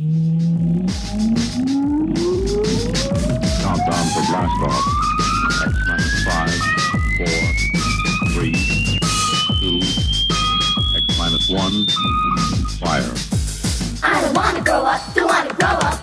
Countdown for blast off. X minus five, four, three, two, X minus one, fire. I don't wanna grow up, don't wanna grow up.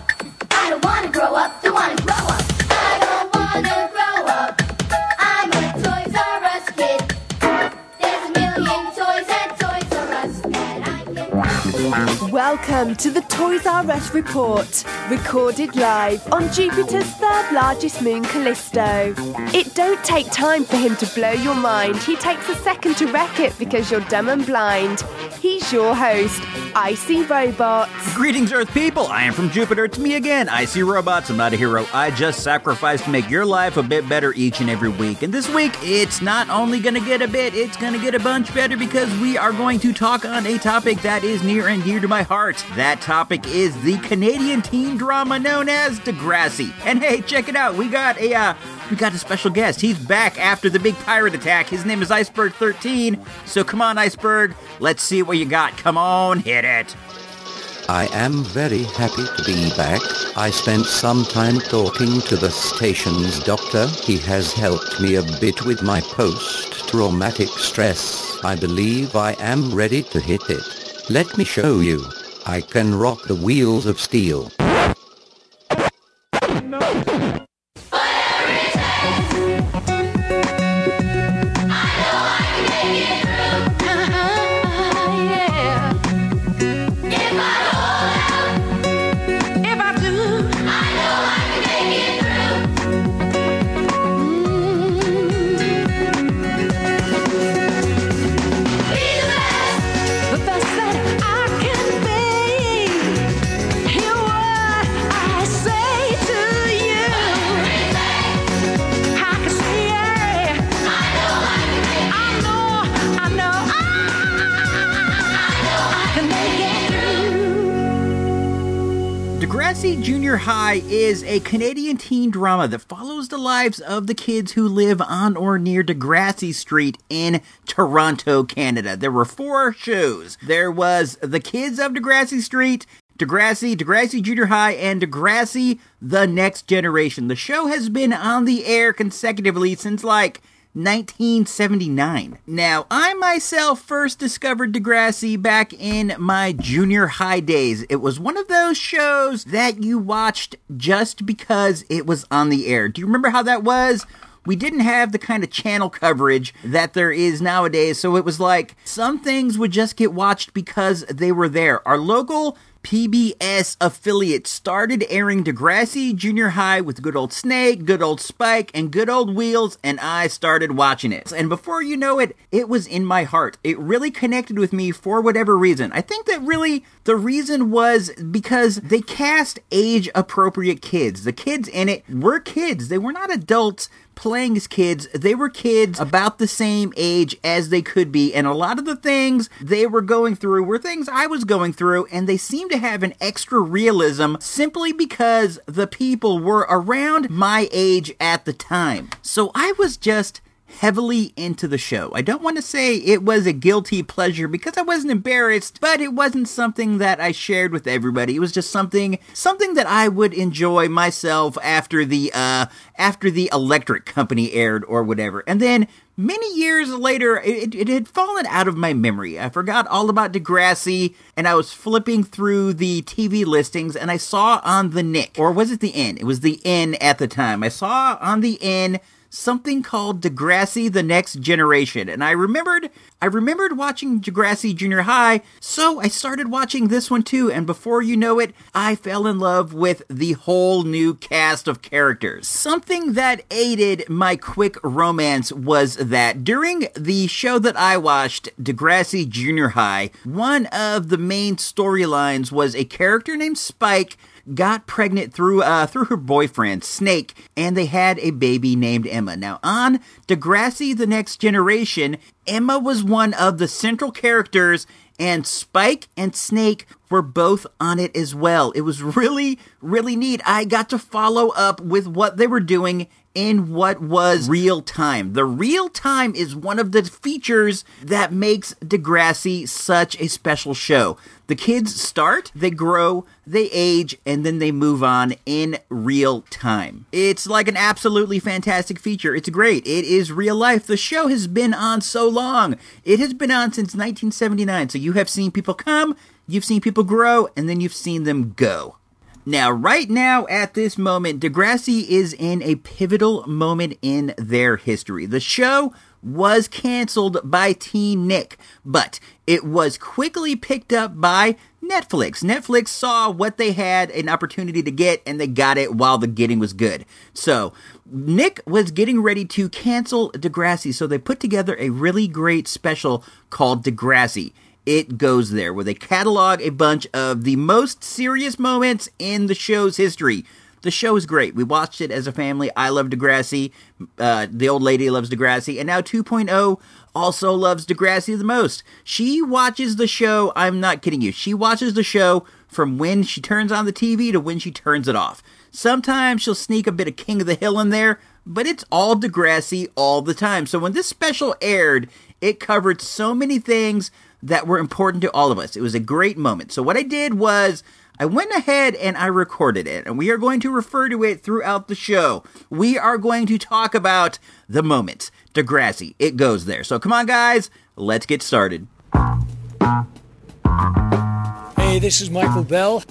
Welcome to the Toys R Us report, recorded live on Jupiter's third largest moon, Callisto. It don't take time for him to blow your mind. He takes a second to wreck it because you're dumb and blind. He's your host, Icy Robots. Greetings, Earth people! I am from Jupiter. It's me again. I see robots. I'm not a hero. I just sacrifice to make your life a bit better each and every week. And this week, it's not only gonna get a bit, it's gonna get a bunch better because we are going to talk on a topic that is near and dear to my heart. That topic is the Canadian teen drama known as Degrassi. And hey, check it out. We got a uh, we got a special guest. He's back after the big pirate attack. His name is Iceberg 13. So come on, Iceberg. Let's see what you got. Come on, hit it. I am very happy to be back. I spent some time talking to the station's doctor. He has helped me a bit with my post-traumatic stress. I believe I am ready to hit it. Let me show you. I can rock the wheels of steel. The is a Canadian teen drama that follows the lives of the kids who live on or near Degrassi Street in Toronto, Canada. There were four shows. There was The Kids of Degrassi Street, Degrassi, Degrassi Junior High, and Degrassi The Next Generation. The show has been on the air consecutively since like 1979. Now, I myself first discovered Degrassi back in my junior high days. It was one of those shows that you watched just because it was on the air. Do you remember how that was? We didn't have the kind of channel coverage that there is nowadays, so it was like some things would just get watched because they were there. Our local PBS affiliate started airing Degrassi Junior High with good old Snake, good old Spike, and good old Wheels, and I started watching it. And before you know it, it was in my heart. It really connected with me for whatever reason. I think that really the reason was because they cast age appropriate kids. The kids in it were kids, they were not adults playing as kids. They were kids about the same age as they could be, and a lot of the things they were going through were things I was going through, and they seemed to have an extra realism simply because the people were around my age at the time. So I was just heavily into the show. I don't want to say it was a guilty pleasure because I wasn't embarrassed, but it wasn't something that I shared with everybody. It was just something something that I would enjoy myself after the uh after the electric company aired or whatever. And then Many years later, it, it had fallen out of my memory. I forgot all about Degrassi, and I was flipping through the TV listings, and I saw on the Nick, or was it the N? It was the N at the time. I saw on the N something called Degrassi the Next Generation. And I remembered I remembered watching Degrassi Junior High, so I started watching this one too, and before you know it, I fell in love with the whole new cast of characters. Something that aided my quick romance was that during the show that I watched, Degrassi Junior High, one of the main storylines was a character named Spike got pregnant through uh, through her boyfriend Snake, and they had a baby named Emma. Now on Degrassi: The Next Generation, Emma was one of the central characters, and Spike and Snake were both on it as well. It was really really neat. I got to follow up with what they were doing in what was real time. The real time is one of the features that makes Degrassi such a special show. The kids start, they grow, they age, and then they move on in real time. It's like an absolutely fantastic feature. It's great. It is real life. The show has been on so long. It has been on since 1979. So you have seen people come, you've seen people grow, and then you've seen them go. Now, right now, at this moment, Degrassi is in a pivotal moment in their history. The show was canceled by Teen Nick, but it was quickly picked up by Netflix. Netflix saw what they had an opportunity to get and they got it while the getting was good. So, Nick was getting ready to cancel Degrassi, so they put together a really great special called Degrassi it goes there, where they catalog a bunch of the most serious moments in the show's history. The show is great. We watched it as a family. I love Degrassi. Uh, the old lady loves Degrassi. And now 2.0 also loves Degrassi the most. She watches the show. I'm not kidding you. She watches the show from when she turns on the TV to when she turns it off. Sometimes she'll sneak a bit of King of the Hill in there, but it's all Degrassi all the time. So when this special aired, it covered so many things that were important to all of us. It was a great moment. So what I did was I went ahead and I recorded it, and we are going to refer to it throughout the show. We are going to talk about the moment. Degrassi, it goes there. So come on, guys, let's get started. Hey, this is Michael Bell,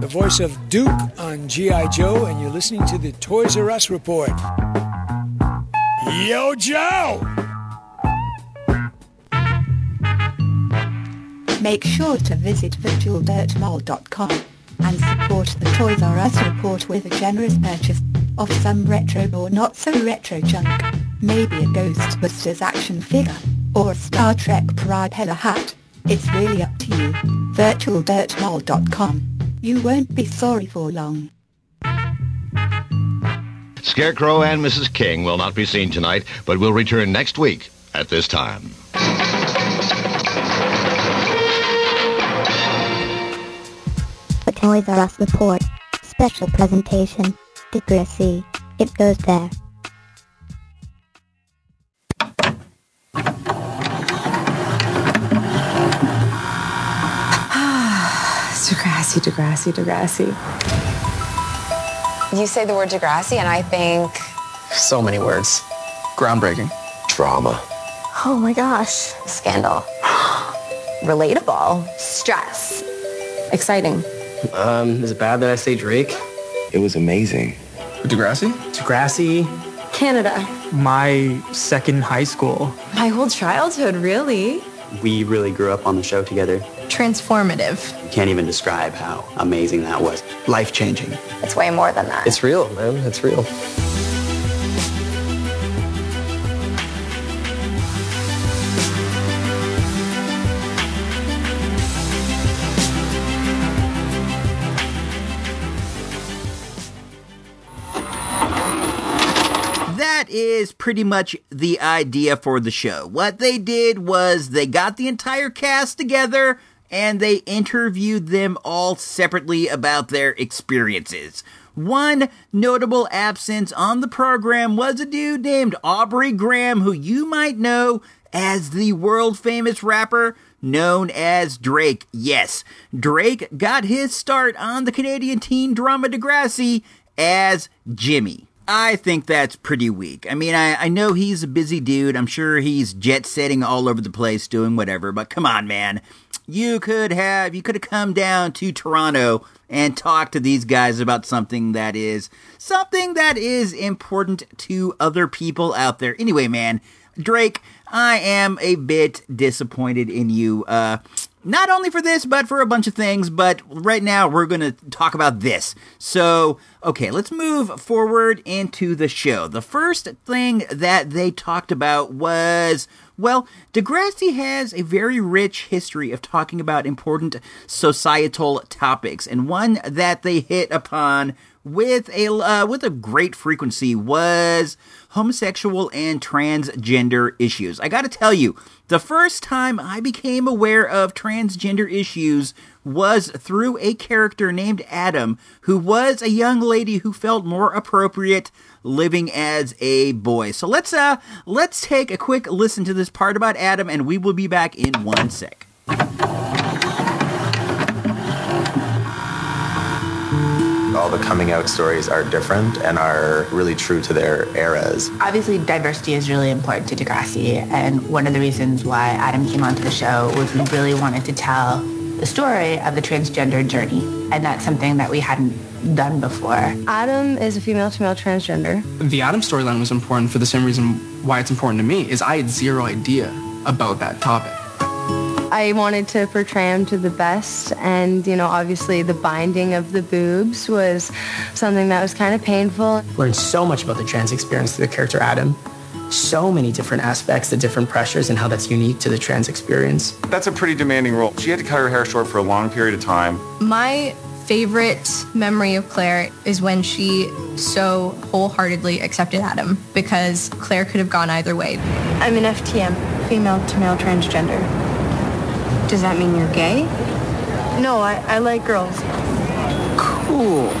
the voice of Duke on G.I. Joe, and you're listening to the Toys R Us Report. Yo, Joe! Make sure to visit virtualdirtmall.com and support the Toys R Us report with a generous purchase of some retro or not so retro junk. Maybe a Ghostbusters action figure or a Star Trek propeller hat. It's really up to you. virtualdirtmall.com. You won't be sorry for long. Scarecrow and Mrs. King will not be seen tonight, but will return next week at this time. Toys R Us report. Special presentation. Degrassi. It goes there. Degrassi, Degrassi, Degrassi. You say the word Degrassi, and I think So many words. Groundbreaking. Drama. Oh my gosh. Scandal. Relatable. Stress. Exciting. Um, is it bad that I say Drake? It was amazing. Degrassi? Degrassi. Canada. My second high school. My whole childhood, really. We really grew up on the show together. Transformative. Can't even describe how amazing that was. Life changing. It's way more than that. It's real, man. It's real. Pretty much the idea for the show. What they did was they got the entire cast together and they interviewed them all separately about their experiences. One notable absence on the program was a dude named Aubrey Graham, who you might know as the world famous rapper known as Drake. Yes, Drake got his start on the Canadian teen drama Degrassi as Jimmy. I think that's pretty weak. I mean, I, I know he's a busy dude. I'm sure he's jet setting all over the place doing whatever, but come on, man. You could have, you could have come down to Toronto and talked to these guys about something that is, something that is important to other people out there. Anyway, man, Drake, I am a bit disappointed in you. Uh, not only for this, but for a bunch of things. But right now, we're going to talk about this. So, okay, let's move forward into the show. The first thing that they talked about was well, Degrassi has a very rich history of talking about important societal topics, and one that they hit upon with a uh, with a great frequency was homosexual and transgender issues. I got to tell you, the first time I became aware of transgender issues was through a character named Adam, who was a young lady who felt more appropriate living as a boy. So let's uh let's take a quick listen to this part about Adam and we will be back in one sec. All the coming out stories are different and are really true to their eras. Obviously, diversity is really important to Degrassi, and one of the reasons why Adam came onto the show was we really wanted to tell the story of the transgender journey, and that's something that we hadn't done before. Adam is a female-to-male transgender. The Adam storyline was important for the same reason why it's important to me, is I had zero idea about that topic. I wanted to portray him to the best, and you know, obviously, the binding of the boobs was something that was kind of painful. Learned so much about the trans experience through the character Adam. So many different aspects, the different pressures, and how that's unique to the trans experience. That's a pretty demanding role. She had to cut her hair short for a long period of time. My favorite memory of Clare is when she so wholeheartedly accepted Adam because Clare could have gone either way. I'm an FTM, female-to-male transgender. Does that mean you're gay? No, I, I like girls. Cool.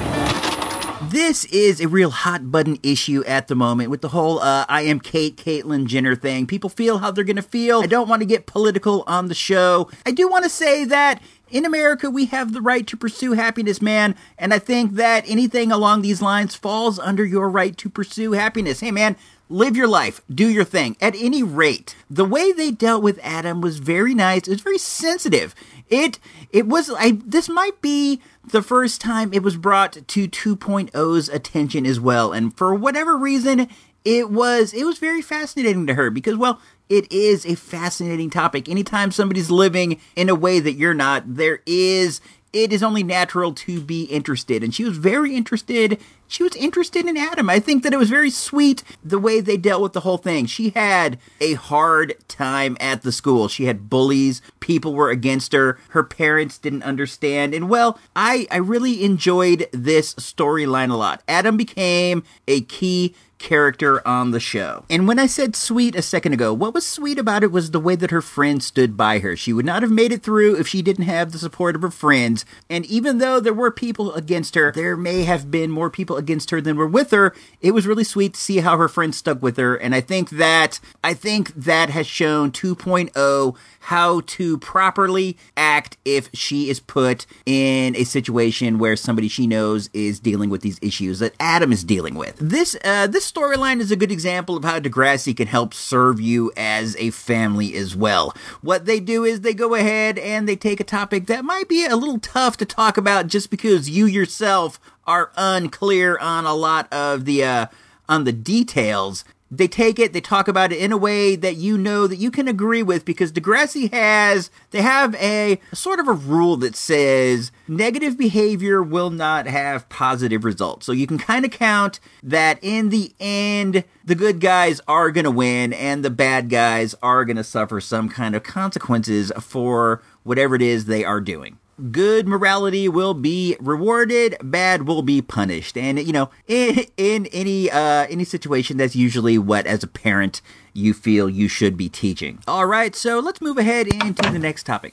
This is a real hot button issue at the moment with the whole uh, I am Kate, Caitlyn Jenner thing. People feel how they're going to feel. I don't want to get political on the show. I do want to say that in America, we have the right to pursue happiness, man. And I think that anything along these lines falls under your right to pursue happiness. Hey, man, live your life, do your thing. At any rate, the way they dealt with Adam was very nice. It was very sensitive. It it was I this might be the first time it was brought to 2.0's attention as well. And for whatever reason, it was it was very fascinating to her because well, it is a fascinating topic. Anytime somebody's living in a way that you're not, there is it is only natural to be interested. And she was very interested. She was interested in Adam. I think that it was very sweet the way they dealt with the whole thing. She had a hard time at the school. She had bullies. People were against her. Her parents didn't understand. And well, I, I really enjoyed this storyline a lot. Adam became a key character on the show. And when I said sweet a second ago, what was sweet about it was the way that her friends stood by her. She would not have made it through if she didn't have the support of her friends. And even though there were people against her, there may have been more people against her than were with her. It was really sweet to see how her friends stuck with her. And I think that, I think that has shown 2.0 how to properly act if she is put in a situation where somebody she knows is dealing with these issues that Adam is dealing with. This uh, this storyline is a good example of how Degrassi can help serve you as a family as well. What they do is they go ahead and they take a topic that might be a little tough to talk about just because you yourself are unclear on a lot of the uh, on the details they take it, they talk about it in a way that you know that you can agree with because Degrassi has, they have a, a, sort of a rule that says negative behavior will not have positive results. So you can kind of count that in the end, the good guys are going to win and the bad guys are going to suffer some kind of consequences for whatever it is they are doing good morality will be rewarded, bad will be punished. And you know, in, in any uh, any situation, that's usually what, as a parent, you feel you should be teaching. All right, so let's move ahead into the next topic.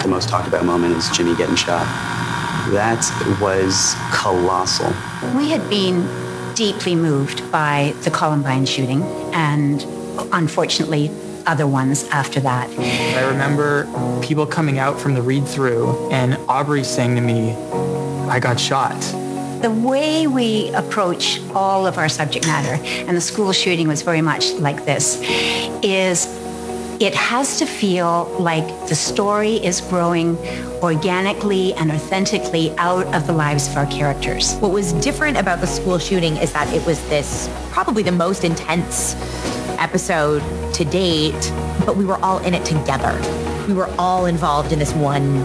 The most talked about moment is Jimmy getting shot. That was colossal. We had been deeply moved by the Columbine shooting, and unfortunately, other ones after that. I remember people coming out from the read through and Aubrey saying to me, I got shot. The way we approach all of our subject matter, and the school shooting was very much like this, is it has to feel like the story is growing organically and authentically out of the lives of our characters. What was different about the school shooting is that it was this probably the most intense episode to date, but we were all in it together. We were all involved in this one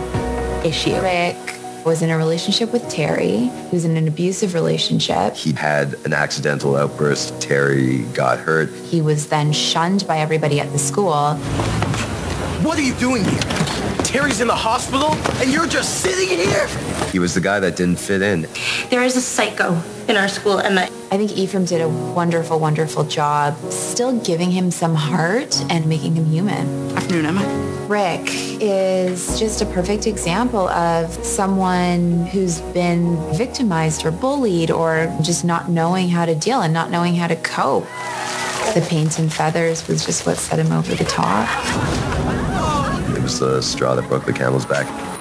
issue. Rick was in a relationship with Terri. He was in an abusive relationship. He had an accidental outburst. Terri got hurt. He was then shunned by everybody at the school. What are you doing here? Terri's in the hospital and you're just sitting here? He was the guy that didn't fit in. There is a psycho in our school, Emma. I think Ephraim did a wonderful, wonderful job still giving him some heart and making him human. Afternoon, Emma. Rick is just a perfect example of someone who's been victimized or bullied or just not knowing how to deal and not knowing how to cope. The paint and feathers was just what set him over the top. It was the straw that broke the camel's back.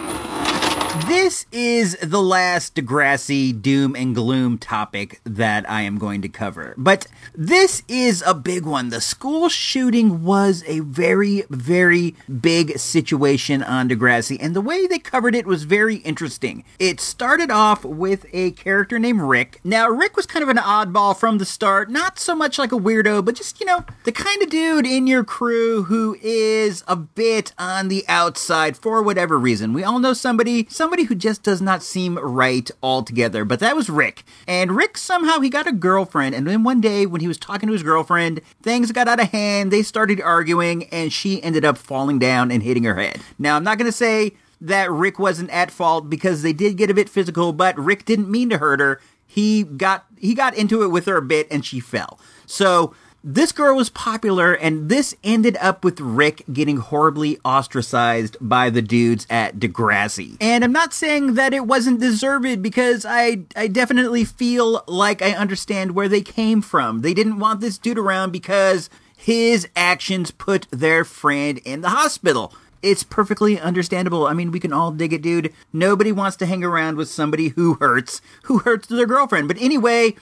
This is the last Degrassi doom and gloom topic that I am going to cover. But this is a big one. The school shooting was a very, very big situation on Degrassi, and the way they covered it was very interesting. It started off with a character named Rick. Now, Rick was kind of an oddball from the start, not so much like a weirdo, but just, you know, the kind of dude in your crew who is a bit on the outside for whatever reason. We all know somebody, somebody who just does not seem right altogether. But that was Rick. And Rick somehow he got a girlfriend, and then one day when he was talking to his girlfriend, things got out of hand. They started arguing, and she ended up falling down and hitting her head. Now I'm not gonna say that Rick wasn't at fault because they did get a bit physical, but Rick didn't mean to hurt her. He got he got into it with her a bit and she fell. So this girl was popular, and this ended up with Rick getting horribly ostracized by the dudes at Degrassi. And I'm not saying that it wasn't deserved because I, I definitely feel like I understand where they came from. They didn't want this dude around because his actions put their friend in the hospital. It's perfectly understandable. I mean, we can all dig it, dude. Nobody wants to hang around with somebody who hurts, who hurts their girlfriend. But anyway,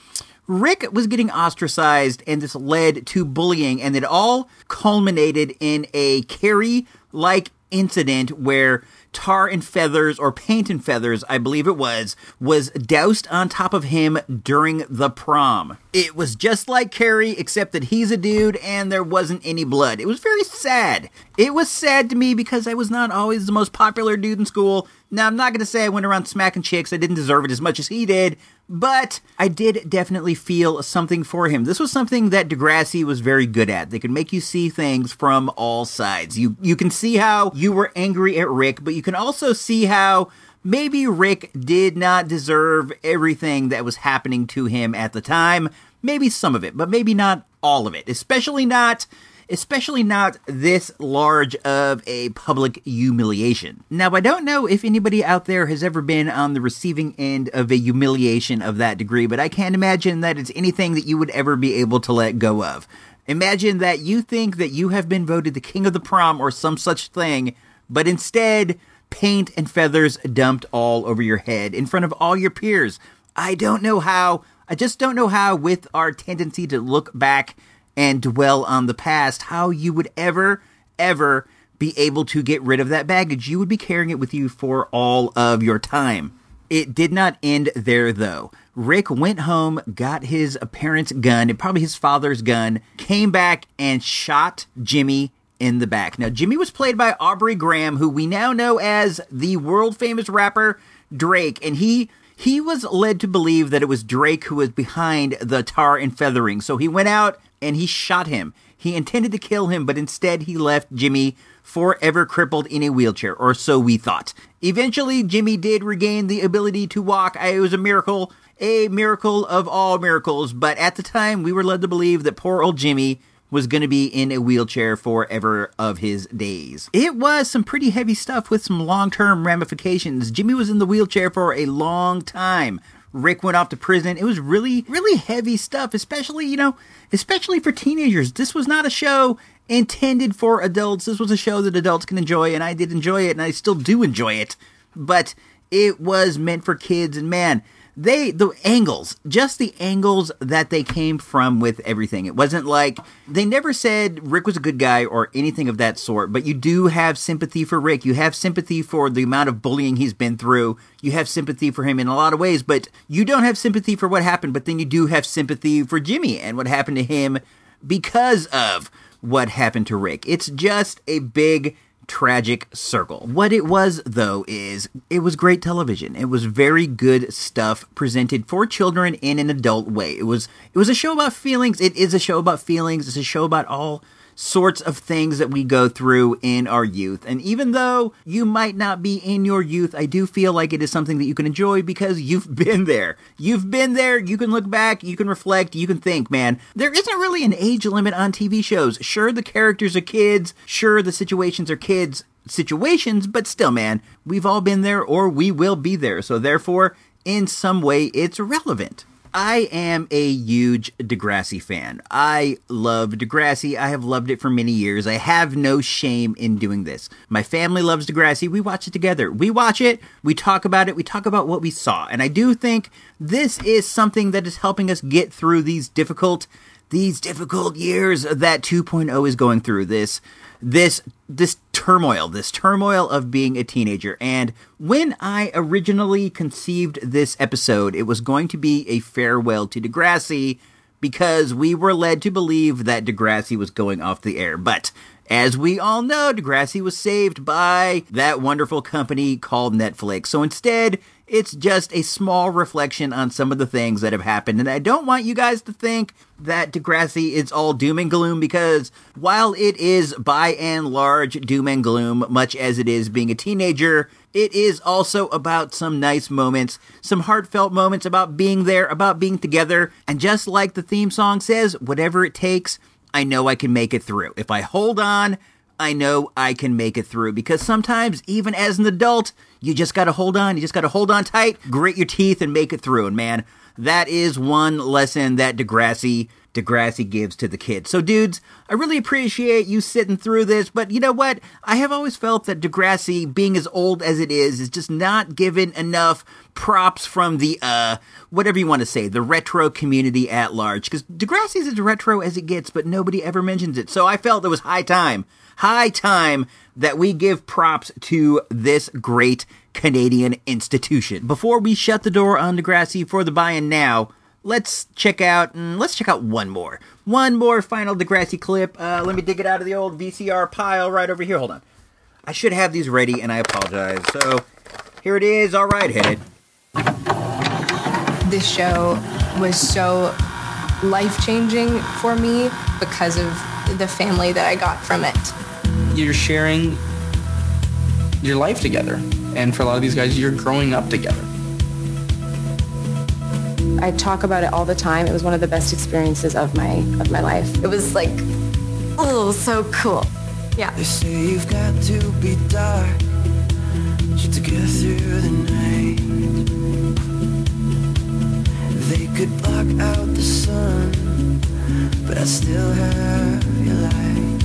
Rick was getting ostracized, and this led to bullying, and it all culminated in a Carrie like incident where tar and feathers, or paint and feathers, I believe it was, was doused on top of him during the prom. It was just like Carrie, except that he's a dude and there wasn't any blood. It was very sad. It was sad to me because I was not always the most popular dude in school. Now, I'm not going to say I went around smacking chicks. I didn't deserve it as much as he did, but I did definitely feel something for him. This was something that Degrassi was very good at. They could make you see things from all sides. You you can see how you were angry at Rick, but you can also see how maybe Rick did not deserve everything that was happening to him at the time. Maybe some of it, but maybe not all of it. Especially not especially not this large of a public humiliation. Now, I don't know if anybody out there has ever been on the receiving end of a humiliation of that degree, but I can't imagine that it's anything that you would ever be able to let go of. Imagine that you think that you have been voted the king of the prom or some such thing, but instead, paint and feathers dumped all over your head in front of all your peers. I don't know how. I just don't know how, with our tendency to look back and dwell on the past, how you would ever, ever be able to get rid of that baggage. You would be carrying it with you for all of your time. It did not end there, though. Rick went home, got his parents' gun, and probably his father's gun, came back and shot Jimmy in the back. Now, Jimmy was played by Aubrey Graham, who we now know as the world famous rapper Drake, and he he was led to believe that it was Drake who was behind the tar and feathering. So he went out and he shot him. He intended to kill him, but instead he left Jimmy forever crippled in a wheelchair, or so we thought. Eventually, Jimmy did regain the ability to walk. It was a miracle, a miracle of all miracles, but at the time we were led to believe that poor old Jimmy was going to be in a wheelchair forever of his days. It was some pretty heavy stuff with some long term ramifications. Jimmy was in the wheelchair for a long time. Rick went off to prison. It was really, really heavy stuff, especially, you know, especially for teenagers. This was not a show intended for adults. This was a show that adults can enjoy, and I did enjoy it, and I still do enjoy it. But it was meant for kids, and man, they the angles, just the angles that they came from with everything. It wasn't like they never said Rick was a good guy or anything of that sort, but you do have sympathy for Rick. You have sympathy for the amount of bullying he's been through. You have sympathy for him in a lot of ways, but you don't have sympathy for what happened, but then you do have sympathy for Jimmy and what happened to him because of what happened to Rick. It's just a big tragic circle. What it was though is it was great television. It was very good stuff presented for children in an adult way. It was it was a show about feelings. It is a show about feelings. It's a show about all sorts of things that we go through in our youth. And even though you might not be in your youth, I do feel like it is something that you can enjoy because you've been there. You've been there, you can look back, you can reflect, you can think, man, there isn't really an age limit on TV shows. Sure, the characters are kids, sure, the situations are kids situations, but still, man, we've all been there or we will be there. So therefore, in some way, it's relevant. I am a huge Degrassi fan. I love Degrassi. I have loved it for many years. I have no shame in doing this. My family loves Degrassi. We watch it together. We watch it, we talk about it, we talk about what we saw. And I do think this is something that is helping us get through these difficult these difficult years that 2.0 is going through. This this this turmoil, this turmoil of being a teenager. And when I originally conceived this episode, it was going to be a farewell to Degrassi because we were led to believe that Degrassi was going off the air. But as we all know, Degrassi was saved by that wonderful company called Netflix. So instead, it's just a small reflection on some of the things that have happened. And I don't want you guys to think that Degrassi is all doom and gloom because while it is by and large doom and gloom, much as it is being a teenager, it is also about some nice moments, some heartfelt moments about being there, about being together. And just like the theme song says, whatever it takes, I know I can make it through. If I hold on, I know I can make it through because sometimes, even as an adult, you just gotta hold on. You just gotta hold on tight, grit your teeth, and make it through. And man, that is one lesson that Degrassi Degrassi gives to the kids. So, dudes, I really appreciate you sitting through this, but you know what? I have always felt that Degrassi, being as old as it is, is just not given enough props from the, uh, whatever you want to say, the retro community at large. Because Degrassi is as retro as it gets, but nobody ever mentions it. So I felt it was high time, high time that we give props to this great Canadian institution. Before we shut the door on Degrassi for the buy-in now, let's check out mm, let's check out one more. One more final degrassi clip. Uh, let me dig it out of the old vcr pile right over here. Hold on. I should have these ready and i apologize. So here it is. All right hit it This show was so life changing for me because of the family that I got from it. You're sharing your life together. And for a lot of these guys, you're growing up together. I talk about it all the time. It was one of the best experiences of my of my life. It was like, oh, so cool. Yeah. They say you've got to be dark just to get through the night. They could block out the sun, but I still have your light.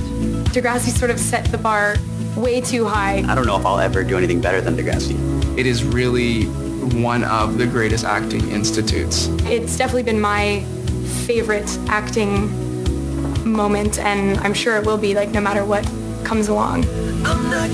Degrassi sort of set the bar way too high. I don't know if I'll ever do anything better than Degrassi. It is really one of the greatest acting institutes. It's definitely been my favorite acting moment, and I'm sure it will be, like, no matter what comes along. I'm not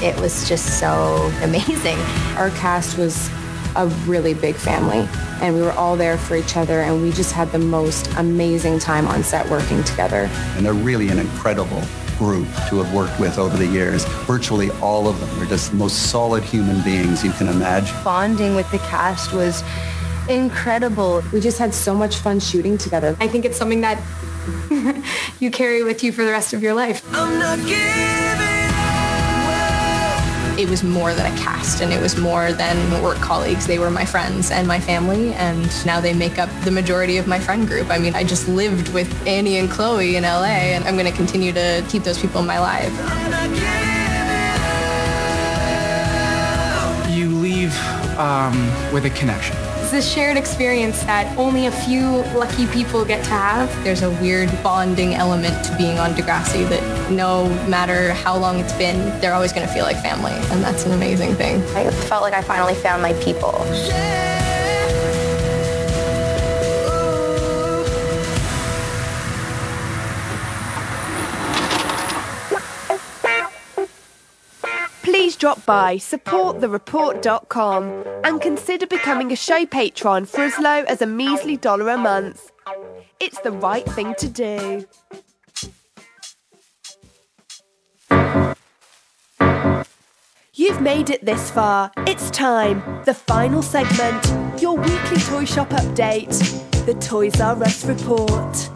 It was just so amazing. Our cast was a really big family, and we were all there for each other, and we just had the most amazing time on set working together. And they're really an incredible group to have worked with over the years. Virtually all of them are just the most solid human beings you can imagine. Bonding with the cast was incredible. We just had so much fun shooting together. I think it's something that you carry with you for the rest of your life. It was more than a cast and it was more than work colleagues. They were my friends and my family and now they make up the majority of my friend group. I mean, I just lived with Annie and Chloe in LA and I'm going to continue to keep those people in my life. You leave um, with a connection. It's this shared experience that only a few lucky people get to have. There's a weird bonding element to being on Degrassi that no matter how long it's been, they're always going to feel like family. And that's an amazing thing. I felt like I finally found my people. Please drop by supportthereport.com and consider becoming a show patron for as low as a measly dollar a month. It's the right thing to do. You've made it this far. It's time, the final segment, your weekly toy shop update, the Toys R Us report.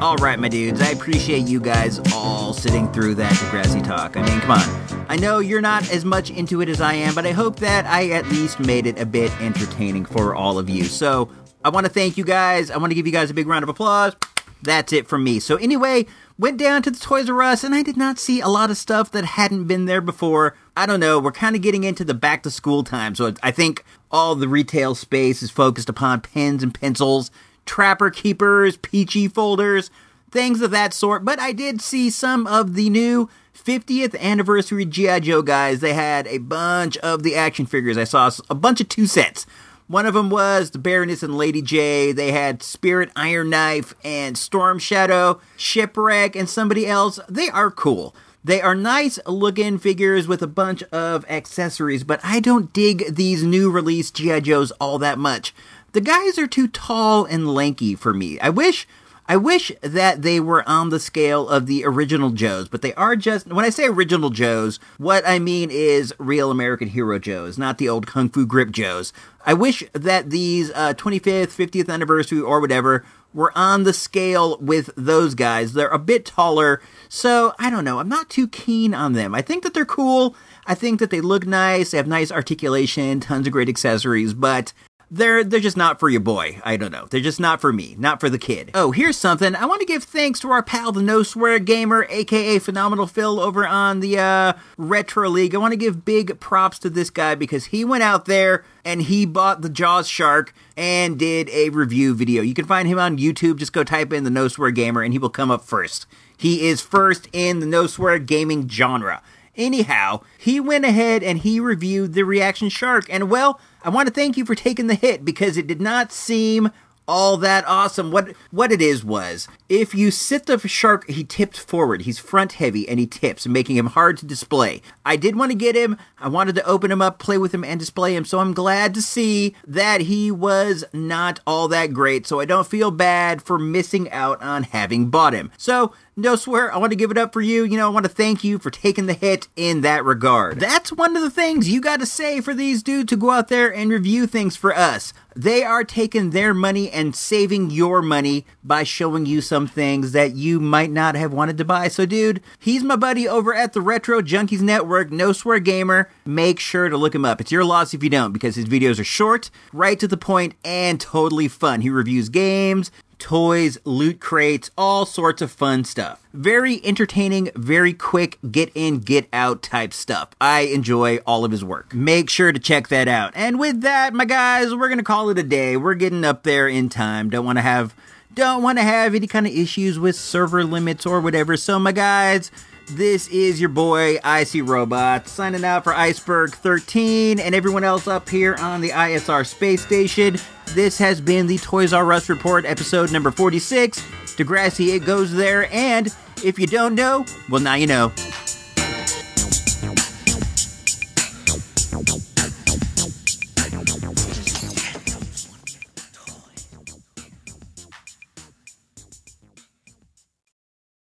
All right, my dudes, I appreciate you guys all sitting through that Degrassi talk. I mean, come on. I know you're not as much into it as I am, but I hope that I at least made it a bit entertaining for all of you. So, I want to thank you guys. I want to give you guys a big round of applause. That's it from me. So, anyway, went down to the Toys R Us and I did not see a lot of stuff that hadn't been there before. I don't know, we're kind of getting into the back to school time, so I think all the retail space is focused upon pens and pencils, trapper keepers, Pee-Chee folders, things of that sort. But I did see some of the new 50th anniversary G.I. Joe guys. They had a bunch of the action figures. I saw a bunch of two sets. One of them was the Baroness and Lady Jaye. They had Spirit Iron Knife and Storm Shadow, Shipwreck, and somebody else. They are cool. They are nice looking figures with a bunch of accessories, but I don't dig these new release G.I. Joes all that much. The guys are too tall and lanky for me. I wish I wish that they were on the scale of the original Joes, but they are just, when I say original Joes, what I mean is real American Hero Joes, not the old Kung Fu Grip Joes. I wish that these uh, 25th, 50th anniversary, or whatever, were on the scale with those guys. They're a bit taller, so I don't know. I'm not too keen on them. I think that they're cool. I think that they look nice. They have nice articulation, tons of great accessories, but they're they're just not for your boy. I don't know. They're just not for me, not for the kid. Oh, here's something. I want to give thanks to our pal, the No Swear Gamer, aka Phenomenal Phil, over on the uh, Retro League. I want to give big props to this guy because he went out there and he bought the Jaws shark and did a review video. You can find him on YouTube. Just go type in the No Swear Gamer and he will come up first. He is first in the No Swear gaming genre. Anyhow, he went ahead and he reviewed the Reaction Shark, and well, I want to thank you for taking the hit because it did not seem all that awesome. What what it is was if you sit the shark, he tips forward. He's front heavy and he tips, making him hard to display. I did want to get him. I wanted to open him up, play with him, and display him. So I'm glad to see that he was not all that great. So I don't feel bad for missing out on having bought him. So no swear, I want to give it up for you. You know, I want to thank you for taking the hit in that regard. That's one of the things you got to say for these dudes to go out there and review things for us. They are taking their money and saving your money by showing you some things that you might not have wanted to buy. So, dude, he's my buddy over at the Retro Junkies Network, No Swear Gamer. Make sure to look him up. It's your loss if you don't, because his videos are short, right to the point, and totally fun. He reviews games, toys, loot crates, all sorts of fun stuff. Very entertaining, very quick, get in, get out type stuff. I enjoy all of his work. Make sure to check that out. And with that, my guys, we're going to call it a day. We're getting up there in time. Don't want to have don't want to have any kind of issues with server limits or whatever. So my guys, this is your boy Icy Robot signing out for Iceberg 13 and everyone else up here on the ISR space station. This has been the Toys R Us Report, episode number 46. Degrassi, it goes there, and if you don't know, well, now you know.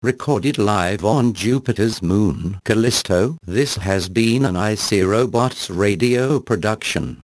Recorded live on Jupiter's moon, Callisto. This has been an IC Robots radio production.